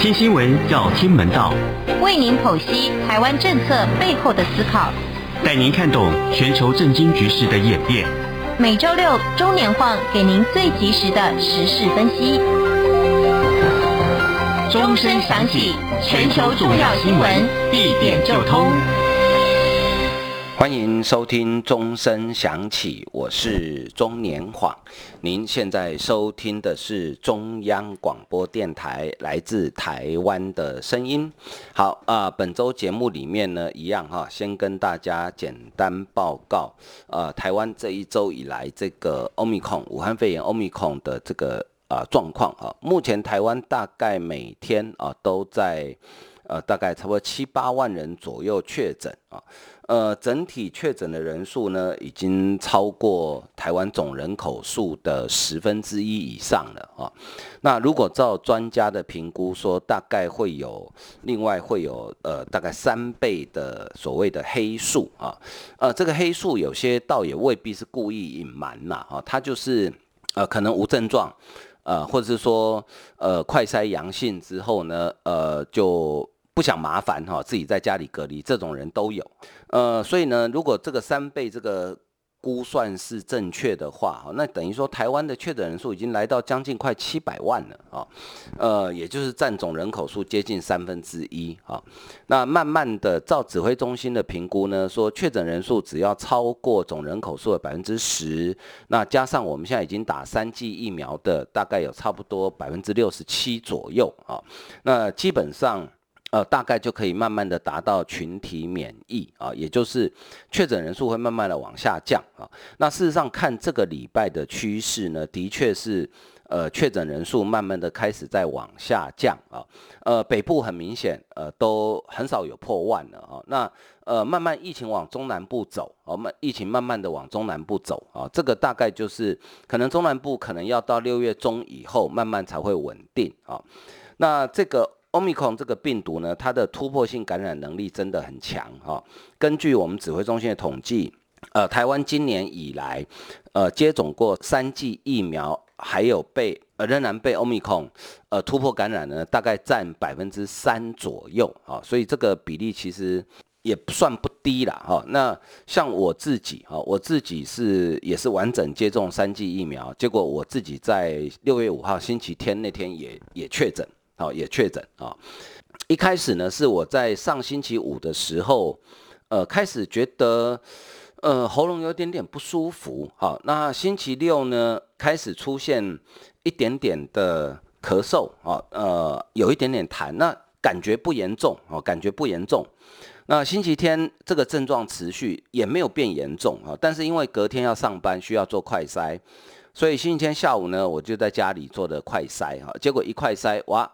听新闻要听门道，为您剖析台湾政策背后的思考，带您看懂全球政经局势的演变。每周六中年晃给您最及时的时事分析。钟声响起，全球重要新闻一点就通。欢迎收听钟声响起，我是钟年晃。您现在收听的是中央广播电台来自台湾的声音。好啊、本周节目里面呢，一样哈，先跟大家简单报告，呃，台湾这一周以来这个欧米孔武汉肺炎欧米孔的这个啊、呃、状况啊，目前台湾大概每天啊都在呃大概差不多七八万人左右确诊啊。呃，整体确诊的人数呢，已经超过台湾总人口数的十分之一以上了啊。那如果照专家的评估说，大概会有另外会有呃大概三倍的所谓的黑数啊。呃，这个黑数有些倒也未必是故意隐瞒呐，哈，它就是呃可能无症状，呃，或者是说呃快筛阳性之后呢，呃就。不想麻烦哈，自己在家里隔离，这种人都有。呃，所以呢，如果这个三倍这个估算是正确的话，哈，那等于说台湾的确诊人数已经来到将近快七百万了啊。呃，也就是占总人口数接近三分之一啊。那慢慢的，照指挥中心的评估呢，说确诊人数只要超过总人口数的百分之十，那加上我们现在已经打三剂疫苗的，大概有差不多百分之六十七左右啊。那基本上。呃，大概就可以慢慢的达到群体免疫啊，也就是确诊人数会慢慢的往下降啊。那事实上看这个礼拜的趋势呢，的确是呃确诊人数慢慢的开始在往下降啊。呃，北部很明显呃都很少有破万了啊。那呃慢慢疫情往中南部走，我们疫情慢慢的往中南部走啊，这个大概就是可能中南部可能要到六月中以后慢慢才会稳定啊。那这个。Omicron 这个病毒呢，它的突破性感染能力真的很强哈。根据我们指挥中心的统计，呃，台湾今年以来，呃，接种过三剂疫苗，还有被呃仍然被 Omicron 呃突破感染呢，大概占百分之三左右啊。所以这个比例其实也算不低了哈。那像我自己哈，我自己是也是完整接种三剂疫苗，结果我自己在六月五号星期天那天也也确诊。好，也确诊啊。一开始呢，是我在上星期五的时候，呃，开始觉得呃喉咙有点点不舒服。好，那星期六呢，开始出现一点点的咳嗽啊，呃，有一点点痰，那感觉不严重啊，感觉不严重。那星期天这个症状持续，也没有变严重啊，但是因为隔天要上班，需要做快筛。所以星期天下午呢，我就在家里做的快筛哈，结果一快筛哇，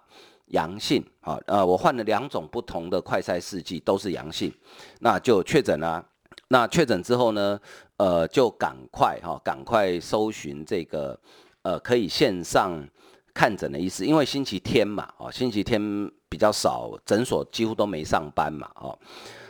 阳性啊，呃，我换了两种不同的快筛试剂，都是阳性，那就确诊了。那确诊之后呢，呃，就赶快哈，赶快搜寻这个呃可以线上看诊的医师，因为星期天嘛，哦，星期天比较少，诊所几乎都没上班嘛，哦。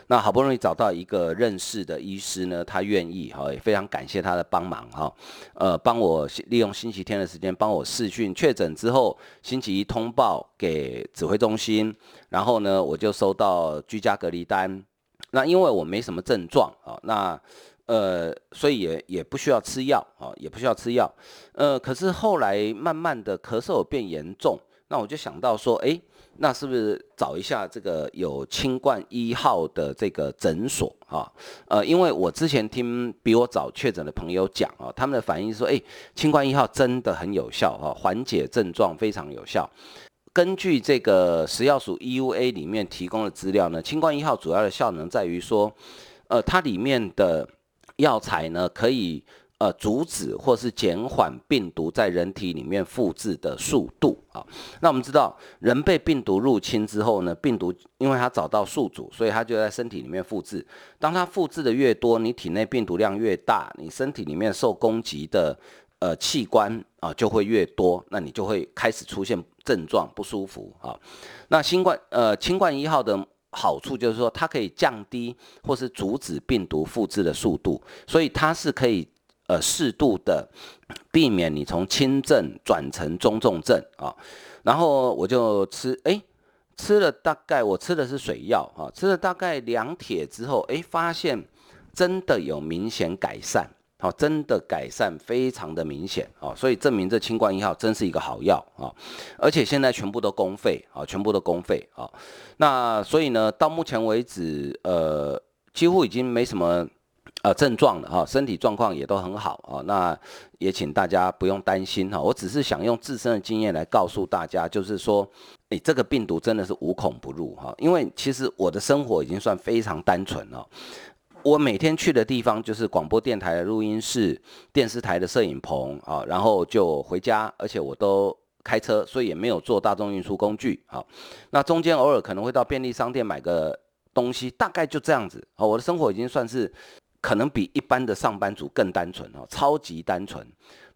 那好不容易找到一个认识的医师呢，他愿意哈，也非常感谢他的帮忙哈，呃，帮我利用星期天的时间帮我视讯确诊之后，星期一通报给指挥中心，然后呢，我就收到居家隔离单。那因为我没什么症状啊，那呃，所以也也不需要吃药啊，也不需要吃药。呃，可是后来慢慢的咳嗽变严重，那我就想到说，哎。那是不是找一下这个有清冠一号的这个诊所啊？呃，因为我之前听比我早确诊的朋友讲啊，他们的反应说，诶，清冠一号真的很有效哈，缓解症状非常有效。根据这个食药署 EUA 里面提供的资料呢，清冠一号主要的效能在于说，呃，它里面的药材呢可以。呃，阻止或是减缓病毒在人体里面复制的速度啊。那我们知道，人被病毒入侵之后呢，病毒因为它找到宿主，所以它就在身体里面复制。当它复制的越多，你体内病毒量越大，你身体里面受攻击的呃器官啊就会越多，那你就会开始出现症状不舒服啊。那新冠呃清冠一号的好处就是说，它可以降低或是阻止病毒复制的速度，所以它是可以。呃，适度的避免你从轻症转成中重症啊，然后我就吃，哎，吃了大概我吃的是水药哈，吃了大概两帖之后，哎，发现真的有明显改善，好，真的改善非常的明显啊，所以证明这清冠一号真是一个好药啊，而且现在全部都公费啊，全部都公费啊，那所以呢，到目前为止，呃，几乎已经没什么。呃，症状的哈，身体状况也都很好啊。那也请大家不用担心哈。我只是想用自身的经验来告诉大家，就是说，诶，这个病毒真的是无孔不入哈。因为其实我的生活已经算非常单纯了。我每天去的地方就是广播电台的录音室、电视台的摄影棚啊，然后就回家，而且我都开车，所以也没有坐大众运输工具啊。那中间偶尔可能会到便利商店买个东西，大概就这样子啊。我的生活已经算是。可能比一般的上班族更单纯哦，超级单纯。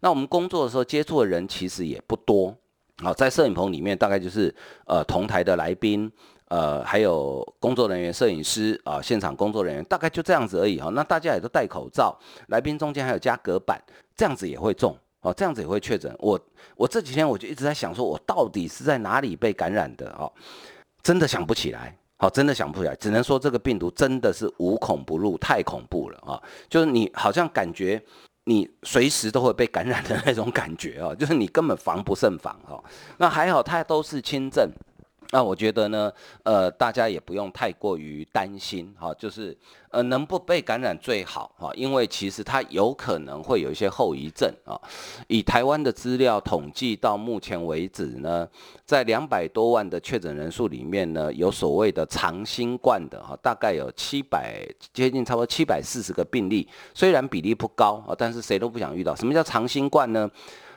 那我们工作的时候接触的人其实也不多，好，在摄影棚里面大概就是呃同台的来宾，呃还有工作人员、摄影师啊、现场工作人员大概就这样子而已哈。那大家也都戴口罩，来宾中间还有加隔板，这样子也会中哦，这样子也会确诊。我我这几天我就一直在想说，我到底是在哪里被感染的哦，真的想不起来。好，真的想不起来，只能说这个病毒真的是无孔不入，太恐怖了啊！就是你好像感觉你随时都会被感染的那种感觉啊，就是你根本防不胜防哈。那还好，它都是轻症。那我觉得呢，呃，大家也不用太过于担心哈，就是呃，能不被感染最好哈，因为其实它有可能会有一些后遗症啊。以台湾的资料统计到目前为止呢，在两百多万的确诊人数里面呢，有所谓的长新冠的哈，大概有七百接近差不多七百四十个病例，虽然比例不高啊，但是谁都不想遇到。什么叫长新冠呢？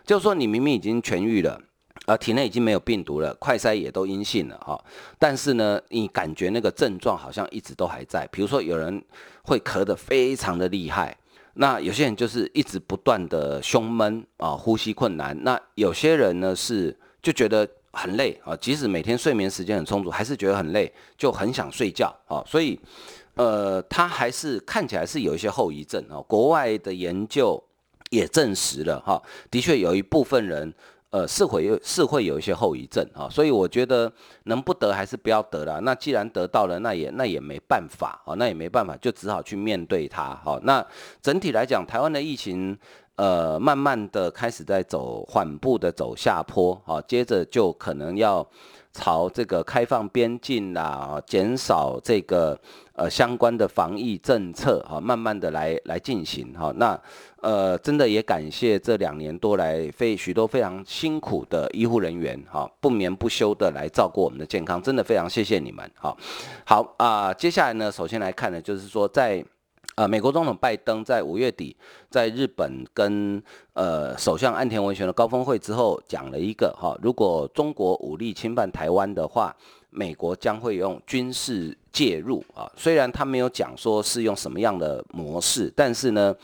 就是说你明明已经痊愈了。呃，体内已经没有病毒了，快筛也都阴性了哈，但是呢，你感觉那个症状好像一直都还在。比如说，有人会咳得非常的厉害，那有些人就是一直不断的胸闷啊，呼吸困难。那有些人呢是就觉得很累啊，即使每天睡眠时间很充足，还是觉得很累，就很想睡觉啊。所以，呃，他还是看起来是有一些后遗症啊。国外的研究也证实了哈，的确有一部分人。呃，是会有是会有一些后遗症啊，所以我觉得能不得还是不要得了。那既然得到了，那也那也没办法啊，那也没办法，就只好去面对它。好，那整体来讲，台湾的疫情呃，慢慢的开始在走缓步的走下坡啊，接着就可能要。朝这个开放边境啦，减少这个呃相关的防疫政策哈，慢慢的来来进行哈。那呃，真的也感谢这两年多来非许多非常辛苦的医护人员哈，不眠不休的来照顾我们的健康，真的非常谢谢你们哈。好啊，接下来呢，首先来看呢，就是说在。呃，美国总统拜登在五月底在日本跟呃首相岸田文雄的高峰会之后讲了一个哈，如果中国武力侵犯台湾的话，美国将会用军事介入啊。虽然他没有讲说是用什么样的模式，但是呢，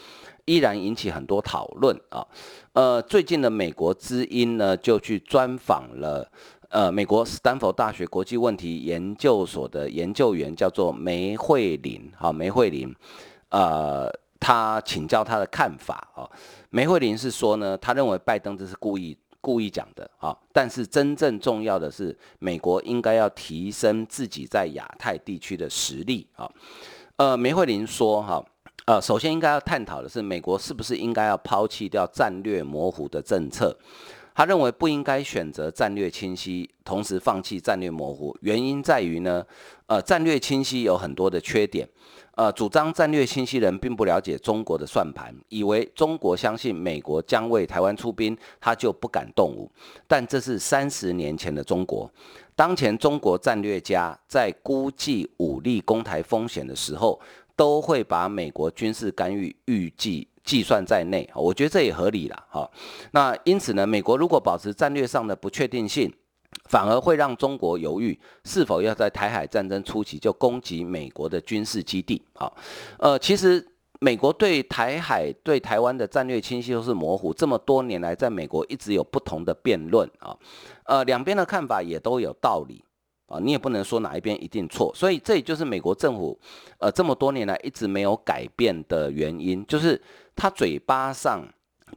依然引起很多讨论啊。呃，最近的美国之音呢就去专访了呃美国斯坦福大学国际问题研究所的研究员，叫做梅惠琳，好，梅惠琳。呃，他请教他的看法啊，梅惠琳是说呢，他认为拜登这是故意故意讲的啊，但是真正重要的是，美国应该要提升自己在亚太地区的实力啊。呃，梅惠琳说哈，呃，首先应该要探讨的是，美国是不是应该要抛弃掉战略模糊的政策？他认为不应该选择战略清晰，同时放弃战略模糊，原因在于呢，呃，战略清晰有很多的缺点。呃，主张战略清晰人并不了解中国的算盘，以为中国相信美国将为台湾出兵，他就不敢动武。但这是三十年前的中国，当前中国战略家在估计武力攻台风险的时候，都会把美国军事干预预计计算在内。我觉得这也合理了哈。那因此呢，美国如果保持战略上的不确定性，反而会让中国犹豫是否要在台海战争初期就攻击美国的军事基地。好，呃，其实美国对台海、对台湾的战略清晰都是模糊。这么多年来，在美国一直有不同的辩论啊，呃，两边的看法也都有道理啊，你也不能说哪一边一定错。所以这也就是美国政府呃这么多年来一直没有改变的原因，就是他嘴巴上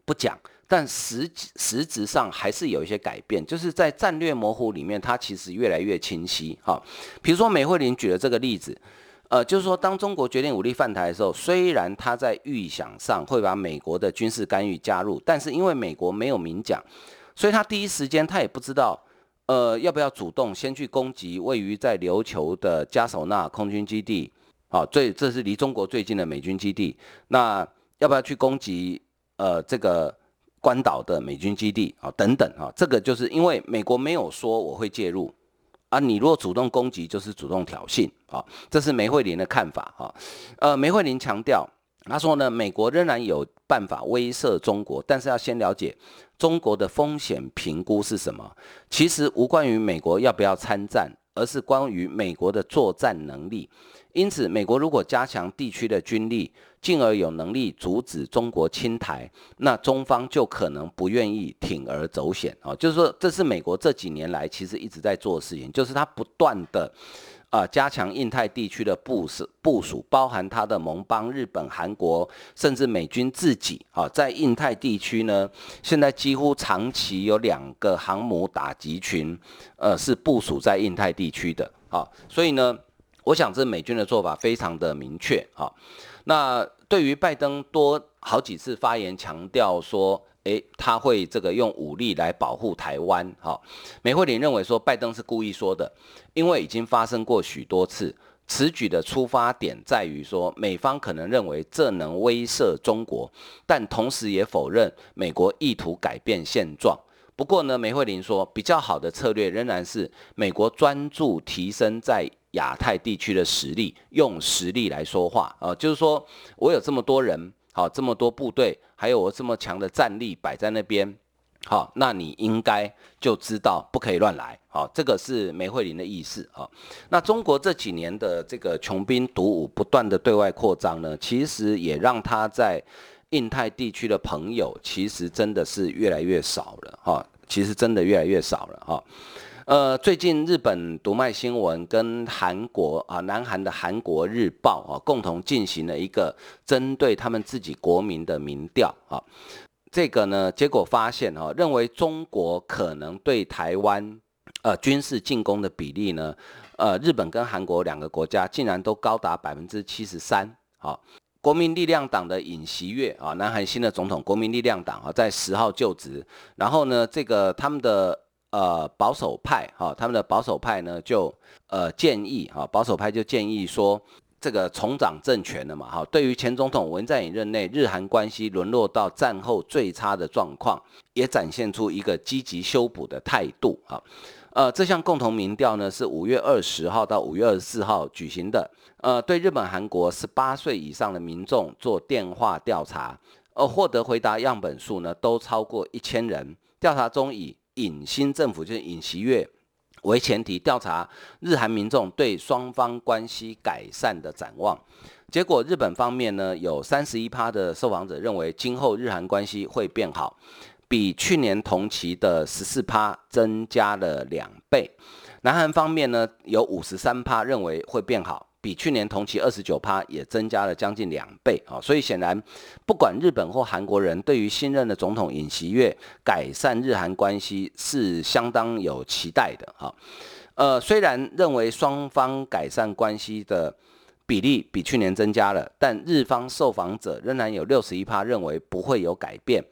不讲。但实实质上还是有一些改变，就是在战略模糊里面，它其实越来越清晰。哈，比如说美惠玲举的这个例子，呃，就是说当中国决定武力犯台的时候，虽然他在预想上会把美国的军事干预加入，但是因为美国没有明讲，所以他第一时间他也不知道，呃，要不要主动先去攻击位于在琉球的嘉手纳空军基地，啊，最这是离中国最近的美军基地，那要不要去攻击呃这个？关岛的美军基地啊，等等啊，这个就是因为美国没有说我会介入啊，你如果主动攻击，就是主动挑衅啊，这是梅惠玲的看法哈。呃，梅惠玲强调，他说呢，美国仍然有办法威慑中国，但是要先了解中国的风险评估是什么。其实无关于美国要不要参战，而是关于美国的作战能力。因此，美国如果加强地区的军力，进而有能力阻止中国侵台，那中方就可能不愿意铤而走险啊。就是说，这是美国这几年来其实一直在做的事情，就是他不断的啊加强印太地区的部署部署，包含他的盟邦日本、韩国，甚至美军自己啊，在印太地区呢，现在几乎长期有两个航母打击群，呃，是部署在印太地区的啊，所以呢。我想，这美军的做法非常的明确啊。那对于拜登多好几次发言强调说，诶，他会这个用武力来保护台湾，哈。美惠玲认为说，拜登是故意说的，因为已经发生过许多次。此举的出发点在于说，美方可能认为这能威慑中国，但同时也否认美国意图改变现状。不过呢，美惠玲说，比较好的策略仍然是美国专注提升在。亚太地区的实力，用实力来说话啊，就是说我有这么多人，好，这么多部队，还有我这么强的战力摆在那边，好，那你应该就知道不可以乱来，好，这个是梅惠林的意思啊。那中国这几年的这个穷兵黩武，不断的对外扩张呢，其实也让他在印太地区的朋友，其实真的是越来越少了哈，其实真的越来越少了哈。呃，最近日本读卖新闻跟韩国啊，南韩的韩国日报啊，共同进行了一个针对他们自己国民的民调啊。这个呢，结果发现哈，认为中国可能对台湾呃军事进攻的比例呢，呃，日本跟韩国两个国家竟然都高达百分之七十三。好，国民力量党的尹锡悦啊，南韩新的总统，国民力量党啊，在十号就职，然后呢，这个他们的。呃，保守派哈、他们的保守派呢就呃建议哈、保守派就建议说，这个重掌政权了嘛哈、对于前总统文在寅任内，日韩关系沦落到战后最差的状况，也展现出一个积极修补的态度哈、呃，这项共同民调呢是五月二十号到五月二十四号举行的，呃，对日本、韩国十八岁以上的民众做电话调查，呃，获得回答样本数呢都超过一千人，调查中以。尹新政府就是尹锡悦为前提调查日韩民众对双方关系改善的展望，结果日本方面呢有三十一趴的受访者认为今后日韩关系会变好，比去年同期的十四趴增加了两倍。南韩方面呢有五十三趴认为会变好。比去年同期二十九趴也增加了将近两倍啊，所以显然，不管日本或韩国人对于新任的总统尹锡悦改善日韩关系是相当有期待的哈。呃，虽然认为双方改善关系的比例比去年增加了，但日方受访者仍然有六十一趴认为不会有改变，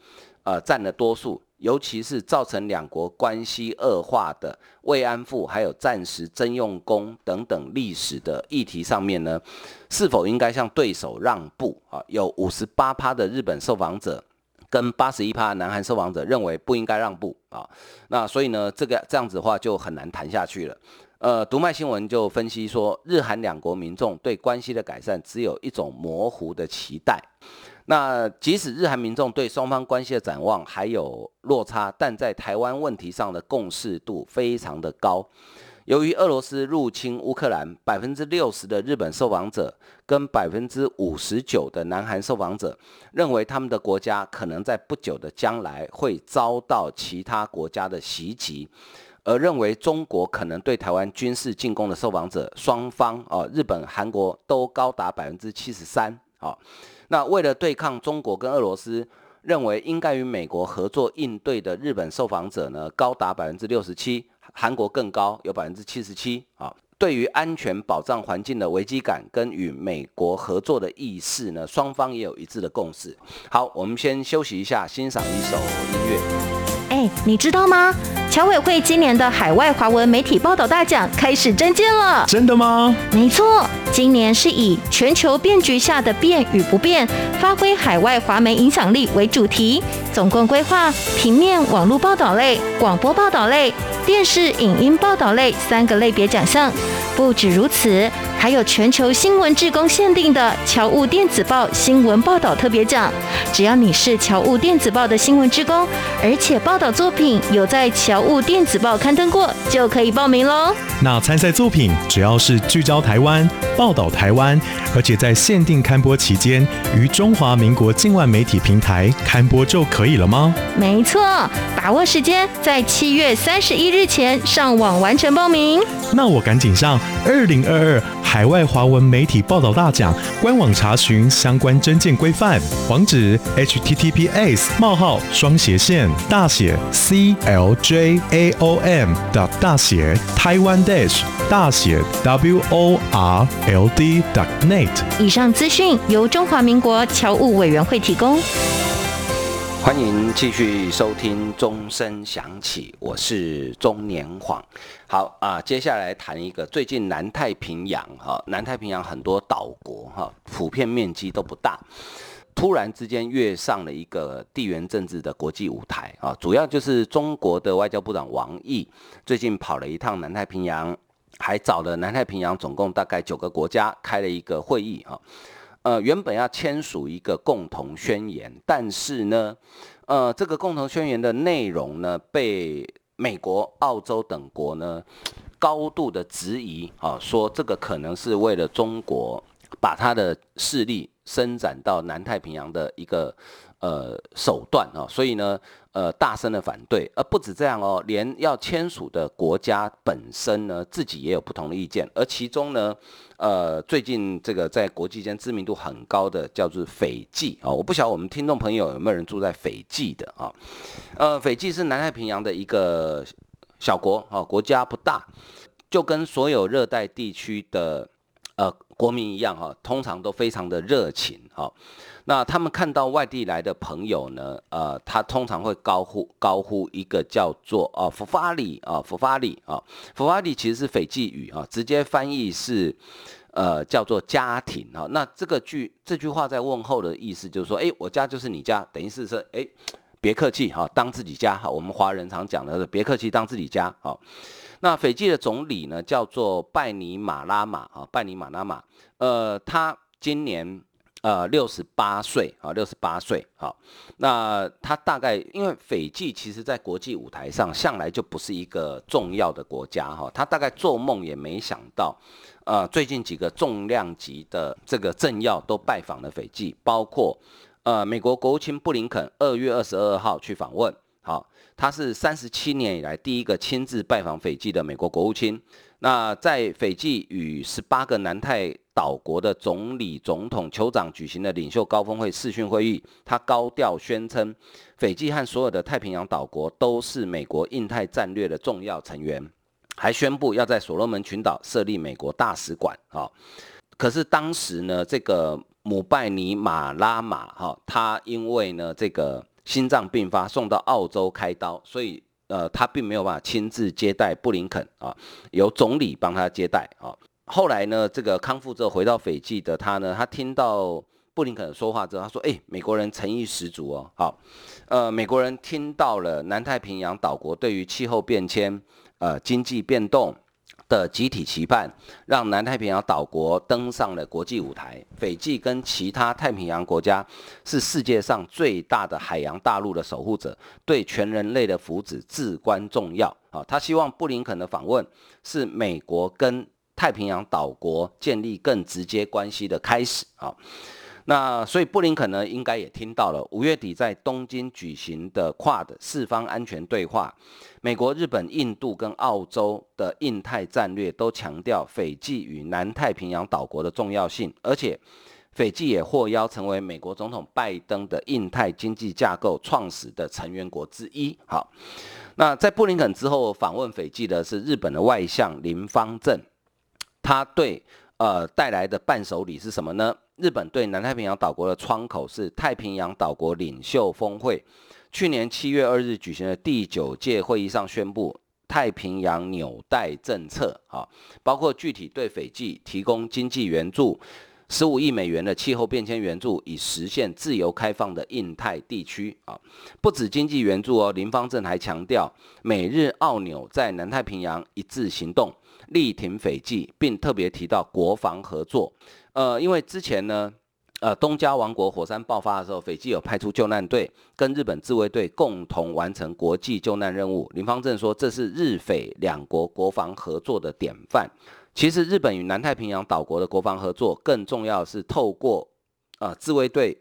呃，占了多数。尤其是造成两国关系恶化的慰安妇，还有战时征用工等等历史的议题上面呢，是否应该向对手让步啊？有五十八趴的日本受访者跟八十一趴南韩受访者认为不应该让步啊。那所以呢，这个这样子的话就很难谈下去了。呃，读卖新闻就分析说，日韩两国民众对关系的改善只有一种模糊的期待。那即使日韩民众对双方关系的展望还有落差，但在台湾问题上的共识度非常的高。由于俄罗斯入侵乌克兰，百分之六十的日本受访者跟百分之五十九的南韩受访者认为，他们的国家可能在不久的将来会遭到其他国家的袭击，而认为中国可能对台湾军事进攻的受访者，双方啊，日本、韩国都高达百分之七十三啊。那为了对抗中国跟俄罗斯，认为应该与美国合作应对的日本受访者呢，高达百分之六十七，韩国更高，有百分之七十七啊。对于安全保障环境的危机感跟与美国合作的意识呢，双方也有一致的共识。好，我们先休息一下，欣赏一首音乐。哎，你知道吗？侨委会今年的海外华文媒体报道大奖开始征件了。真的吗？没错，今年是以全球变局下的变与不变，发挥海外华媒影响力为主题，总共规划平面、网络报道类、广播报道类、电视影音报道类三个类别奖项。不止如此，还有全球新闻志工限定的侨务电子报新闻报道特别奖。只要你是侨务电子报的新闻志工，而且报道作品有在侨务电子报刊登过，就可以报名喽。那参赛作品只要是聚焦台湾、报道台湾，而且在限定刊播期间于中华民国境外媒体平台刊播就可以了吗？没错，把握时间，在七月三十一日前上网完成报名。那我赶紧上二零二二海外华文媒体报道大奖官网查询相关征件规范，网址。https: 冒号双斜线大写 c l j a o m 的大写 taiwan dash 大写 w o r l d net。以上资讯由中华民国侨务委员会提供。欢迎继续收听钟声响起，我是钟年晃。好啊，接下来谈一个最近南太平洋哈，南太平洋很多岛国哈，普遍面积都不大。突然之间跃上了一个地缘政治的国际舞台啊，主要就是中国的外交部长王毅最近跑了一趟南太平洋，还找了南太平洋总共大概九个国家开了一个会议啊，呃，原本要签署一个共同宣言，但是呢，呃，这个共同宣言的内容呢，被美国、澳洲等国呢高度的质疑啊，说这个可能是为了中国把他的势力。伸展到南太平洋的一个呃手段啊，所以呢，呃，大声的反对，而不止这样哦，连要签署的国家本身呢，自己也有不同的意见，而其中呢，呃，最近这个在国际间知名度很高的叫做斐济啊，我不晓得我们听众朋友有没有人住在斐济的啊，呃，斐济是南太平洋的一个小国啊，国家不大，就跟所有热带地区的。呃，国民一样哈，通常都非常的热情哈。那他们看到外地来的朋友呢，呃，他通常会高呼高呼一个叫做啊“福法里”啊，“福法里”啊，“福法里”其实是斐济语啊，直接翻译是呃叫做家庭啊。那这个句这句话在问候的意思就是说，哎，我家就是你家，等于是说，哎，别客气哈，当自己家哈。我们华人常讲的是别客气，当自己家哈。那斐济的总理呢，叫做拜尼马拉玛啊，拜尼马拉玛，呃，他今年呃六十八岁啊，六十八岁。好，那他大概因为斐济其实在国际舞台上向来就不是一个重要的国家哈，他大概做梦也没想到，呃，最近几个重量级的这个政要都拜访了斐济，包括呃美国国务卿布林肯二月二十二号去访问。好，他是三十七年以来第一个亲自拜访斐济的美国国务卿。那在斐济与十八个南太岛国的总理、总统、酋长举行的领袖高峰会视讯会议，他高调宣称，斐济和所有的太平洋岛国都是美国印太战略的重要成员，还宣布要在所罗门群岛设立美国大使馆。好，可是当时呢，这个姆拜尼马拉玛哈，他因为呢这个。心脏病发，送到澳洲开刀，所以呃，他并没有办法亲自接待布林肯啊，由总理帮他接待啊。后来呢，这个康复之后回到斐济的他呢，他听到布林肯说话之后，他说：“哎，美国人诚意十足哦。”好，呃，美国人听到了南太平洋岛国对于气候变迁、呃，经济变动。的集体期盼，让南太平洋岛国登上了国际舞台。斐济跟其他太平洋国家是世界上最大的海洋大陆的守护者，对全人类的福祉至关重要。啊，他希望布林肯的访问是美国跟太平洋岛国建立更直接关系的开始。啊。那所以布林肯呢，应该也听到了。五月底在东京举行的 QUAD 四方安全对话，美国、日本、印度跟澳洲的印太战略都强调斐济与南太平洋岛国的重要性，而且斐济也获邀成为美国总统拜登的印太经济架构创始的成员国之一。好，那在布林肯之后访问斐济的是日本的外相林芳正，他对呃带来的伴手礼是什么呢？日本对南太平洋岛国的窗口是太平洋岛国领袖峰会，去年七月二日举行的第九届会议上宣布太平洋纽带政策，啊，包括具体对斐济提供经济援助。十五亿美元的气候变迁援助，以实现自由开放的印太地区啊，不止经济援助哦。林芳正还强调，美日澳纽在南太平洋一致行动，力挺斐济，并特别提到国防合作。呃，因为之前呢，呃，东加王国火山爆发的时候，斐济有派出救难队跟日本自卫队共同完成国际救难任务。林芳正说，这是日斐两国国防合作的典范。其实，日本与南太平洋岛国的国防合作，更重要是透过呃自卫队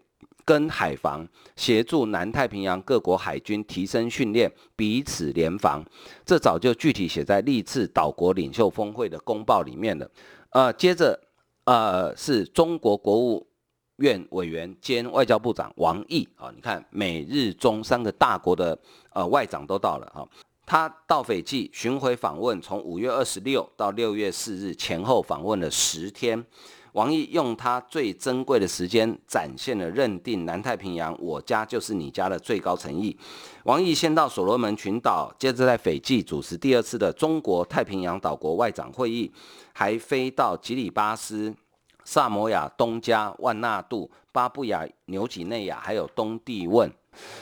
跟海防协助南太平洋各国海军提升训练，彼此联防。这早就具体写在历次岛国领袖峰会的公报里面了。呃，接着呃是中国国务院委员兼外交部长王毅啊，你看美日中三个大国的呃外长都到了啊。他到斐济巡回访问，从五月二十六到六月四日前后访问了十天。王毅用他最珍贵的时间，展现了认定南太平洋“我家就是你家”的最高诚意。王毅先到所罗门群岛，接着在斐济主持第二次的中国太平洋岛国外长会议，还飞到吉里巴斯、萨摩亚、东加、万纳杜、巴布亚、纽几内亚，还有东帝汶。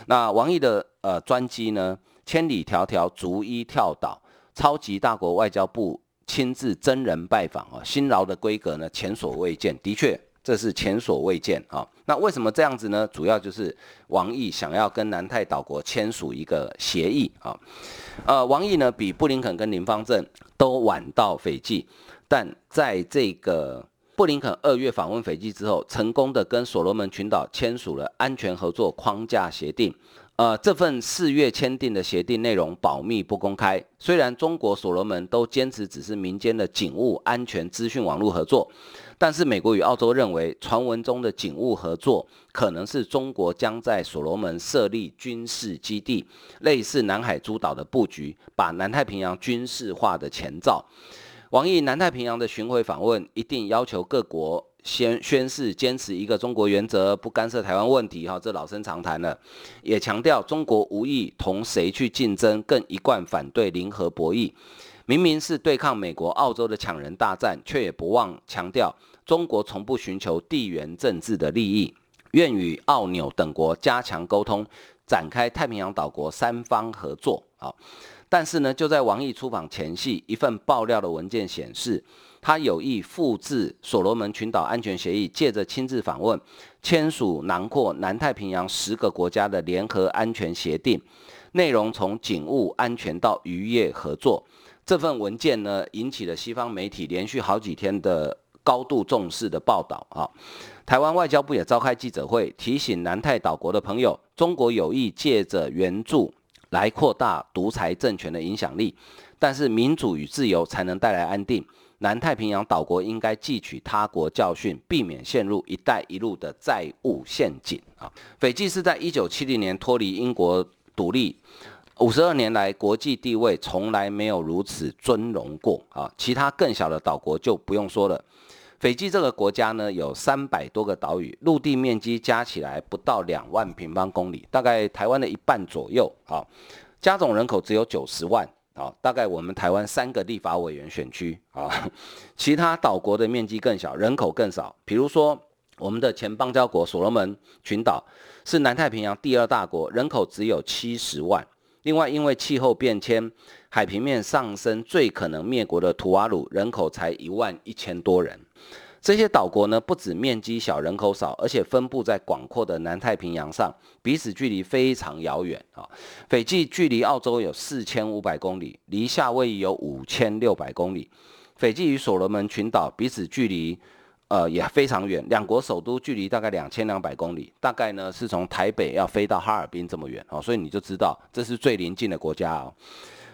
那王毅的呃专机呢？千里迢迢逐一跳岛，超级大国外交部亲自真人拜访啊，辛劳的规格呢前所未见，的确这是前所未见啊。那为什么这样子呢？主要就是王毅想要跟南太岛国签署一个协议啊。呃，王毅呢比布林肯跟林芳正都晚到斐济，但在这个布林肯二月访问斐济之后，成功的跟所罗门群岛签署了安全合作框架协定。呃，这份四月签订的协定内容保密不公开。虽然中国所罗门都坚持只是民间的警务安全资讯网络合作，但是美国与澳洲认为，传闻中的警务合作可能是中国将在所罗门设立军事基地，类似南海诸岛的布局，把南太平洋军事化的前兆。王毅南太平洋的巡回访问，一定要求各国。先宣誓坚持一个中国原则，不干涉台湾问题，哈，这老生常谈了。也强调中国无意同谁去竞争，更一贯反对零和博弈。明明是对抗美国、澳洲的抢人大战，却也不忘强调中国从不寻求地缘政治的利益，愿与澳纽等国加强沟通，展开太平洋岛国三方合作。好，但是呢，就在王毅出访前夕，一份爆料的文件显示。他有意复制所罗门群岛安全协议，借着亲自访问，签署囊括南太平洋十个国家的联合安全协定，内容从警务安全到渔业合作。这份文件呢，引起了西方媒体连续好几天的高度重视的报道啊。台湾外交部也召开记者会，提醒南太岛国的朋友，中国有意借着援助来扩大独裁政权的影响力，但是民主与自由才能带来安定。南太平洋岛国应该汲取他国教训，避免陷入“一带一路”的债务陷阱啊！斐济是在一九七零年脱离英国独立，五十二年来国际地位从来没有如此尊荣过啊！其他更小的岛国就不用说了。斐济这个国家呢，有三百多个岛屿，陆地面积加起来不到两万平方公里，大概台湾的一半左右啊！加总人口只有九十万。啊，大概我们台湾三个立法委员选区啊，其他岛国的面积更小，人口更少。比如说，我们的前邦交国所罗门群岛是南太平洋第二大国，人口只有七十万。另外，因为气候变迁，海平面上升，最可能灭国的图瓦鲁人口才一万一千多人。这些岛国呢，不止面积小、人口少，而且分布在广阔的南太平洋上，彼此距离非常遥远啊。斐济距离澳洲有四千五百公里，离夏威夷有五千六百公里。斐济与所罗门群岛彼此距离，呃，也非常远，两国首都距离大概两千两百公里，大概呢是从台北要飞到哈尔滨这么远啊，所以你就知道这是最邻近的国家哦。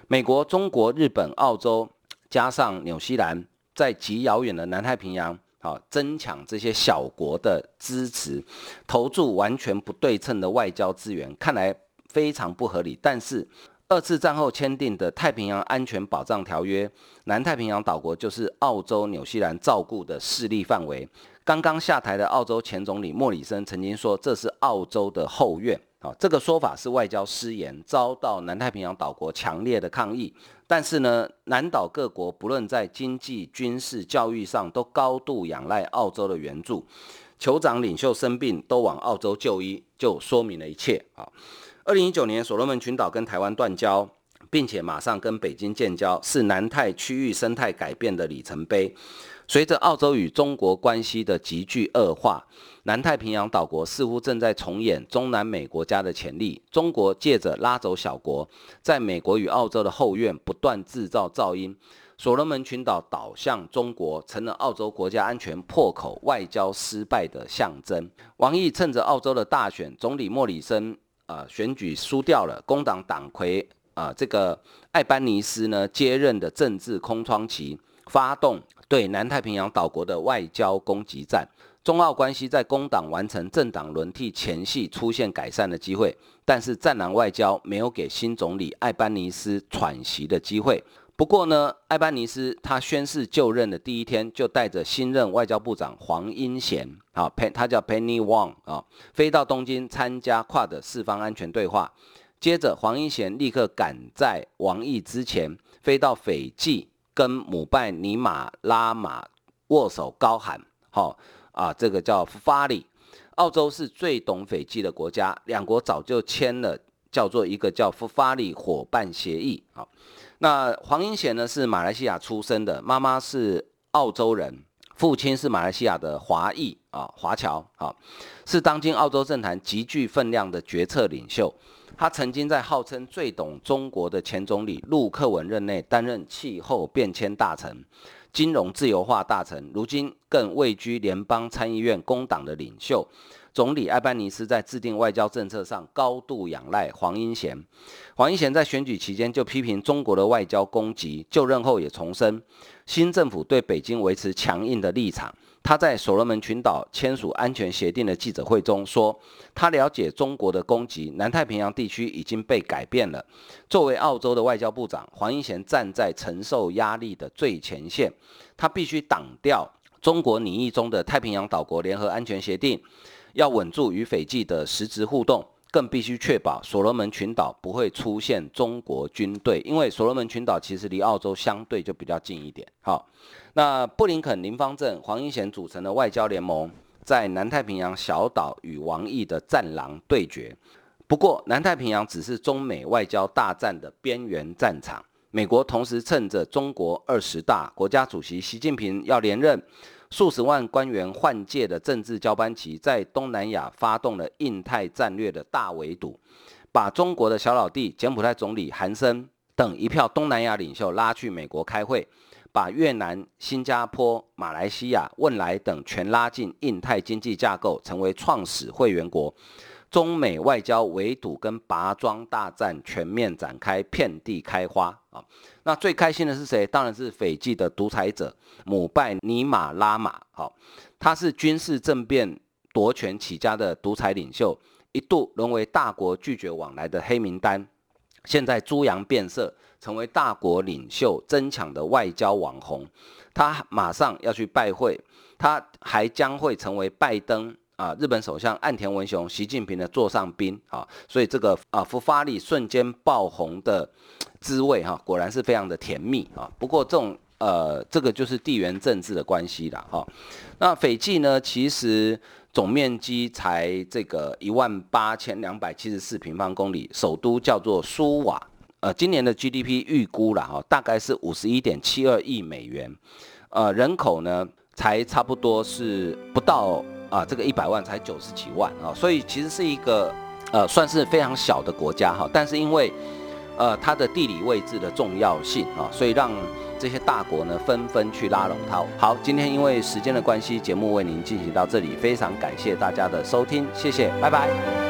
美国、中国、日本、澳洲加上纽西兰，在极遥远的南太平洋。好争抢这些小国的支持，投注完全不对称的外交资源，看来非常不合理。但是二次战后签订的太平洋安全保障条约，南太平洋岛国就是澳洲、纽西兰照顾的势力范围。刚刚下台的澳洲前总理莫里森曾经说，这是澳洲的后院。啊，这个说法是外交失言，遭到南太平洋岛国强烈的抗议。但是呢，南岛各国不论在经济、军事、教育上，都高度仰赖澳洲的援助。酋长领袖生病，都往澳洲就医，就说明了一切。啊，二零一九年，所罗门群岛跟台湾断交，并且马上跟北京建交，是南太区域生态改变的里程碑。随着澳洲与中国关系的急剧恶化，南太平洋岛国似乎正在重演中南美国家的潜力。中国借着拉走小国，在美国与澳洲的后院不断制造噪音。所罗门群岛倒向中国，成了澳洲国家安全破口、外交失败的象征。王毅趁着澳洲的大选，总理莫里森啊、选举输掉了，工党党魁啊、这个艾班尼斯呢接任的政治空窗期，发动。对南太平洋岛国的外交攻击战，中澳关系在工党完成政党轮替前夕出现改善的机会，但是战狼外交没有给新总理艾班尼斯喘息的机会。不过呢，艾班尼斯他宣誓就任的第一天，就带着新任外交部长黄英贤，啊，他叫 Penny Wong 啊，飞到东京参加跨的四方安全对话。接着，黄英贤立刻赶在王毅之前飞到斐济。跟姆拜尼马拉马握手高喊，好啊，这个叫福法里。澳洲是最懂斐济的国家，两国早就签了叫做一个叫福法里伙伴协议。好，那黄英贤呢是马来西亚出生的，妈妈是澳洲人，父亲是马来西亚的华裔啊华侨，啊，是当今澳洲政坛极具分量的决策领袖。他曾经在号称最懂中国的前总理陆克文任内担任气候变迁大臣、金融自由化大臣，如今更位居联邦参议院工党的领袖。总理埃班尼斯在制定外交政策上高度仰赖黄英贤。黄英贤在选举期间就批评中国的外交攻击，就任后也重申新政府对北京维持强硬的立场。他在所罗门群岛签署安全协定的记者会中说，他了解中国的攻击，南太平洋地区已经被改变了。作为澳洲的外交部长，黄英贤站在承受压力的最前线，他必须挡掉中国拟议中的太平洋岛国联合安全协定，要稳住与斐济的实质互动。更必须确保所罗门群岛不会出现中国军队，因为所罗门群岛其实离澳洲相对就比较近一点。好，那布林肯、林芳正、黄英贤组成的外交联盟，在南太平洋小岛与王毅的战狼对决。不过，南太平洋只是中美外交大战的边缘战场。美国同时趁着中国二十大，国家主席习近平要连任。数十万官员换届的政治交班期，在东南亚发动了印太战略的大围堵，把中国的小老弟柬埔寨总理韩森等一票东南亚领袖拉去美国开会，把越南、新加坡、马来西亚、汶莱等全拉进印太经济架构，成为创始会员国。中美外交围堵跟拔桩大战全面展开，遍地开花啊！那最开心的是谁？当然是斐济的独裁者姆拜尼马拉马。好，他是军事政变夺权起家的独裁领袖，一度沦为大国拒绝往来的黑名单。现在猪羊变色，成为大国领袖争抢的外交网红。他马上要去拜会，他还将会成为拜登。啊，日本首相岸田文雄、习近平的座上宾啊，所以这个啊福发力瞬间爆红的滋味哈、啊，果然是非常的甜蜜啊。不过这种呃，这个就是地缘政治的关系了哈。那斐济呢，其实总面积才这个一万八千两百七十四平方公里，首都叫做苏瓦，呃，今年的 GDP 预估了哈，大概是五十一点七二亿美元，呃，人口呢才差不多是不到。啊，这个一百万才九十几万啊，所以其实是一个呃算是非常小的国家哈，但是因为呃它的地理位置的重要性啊，所以让这些大国呢纷纷去拉拢它。好，今天因为时间的关系，节目为您进行到这里，非常感谢大家的收听，谢谢，拜拜。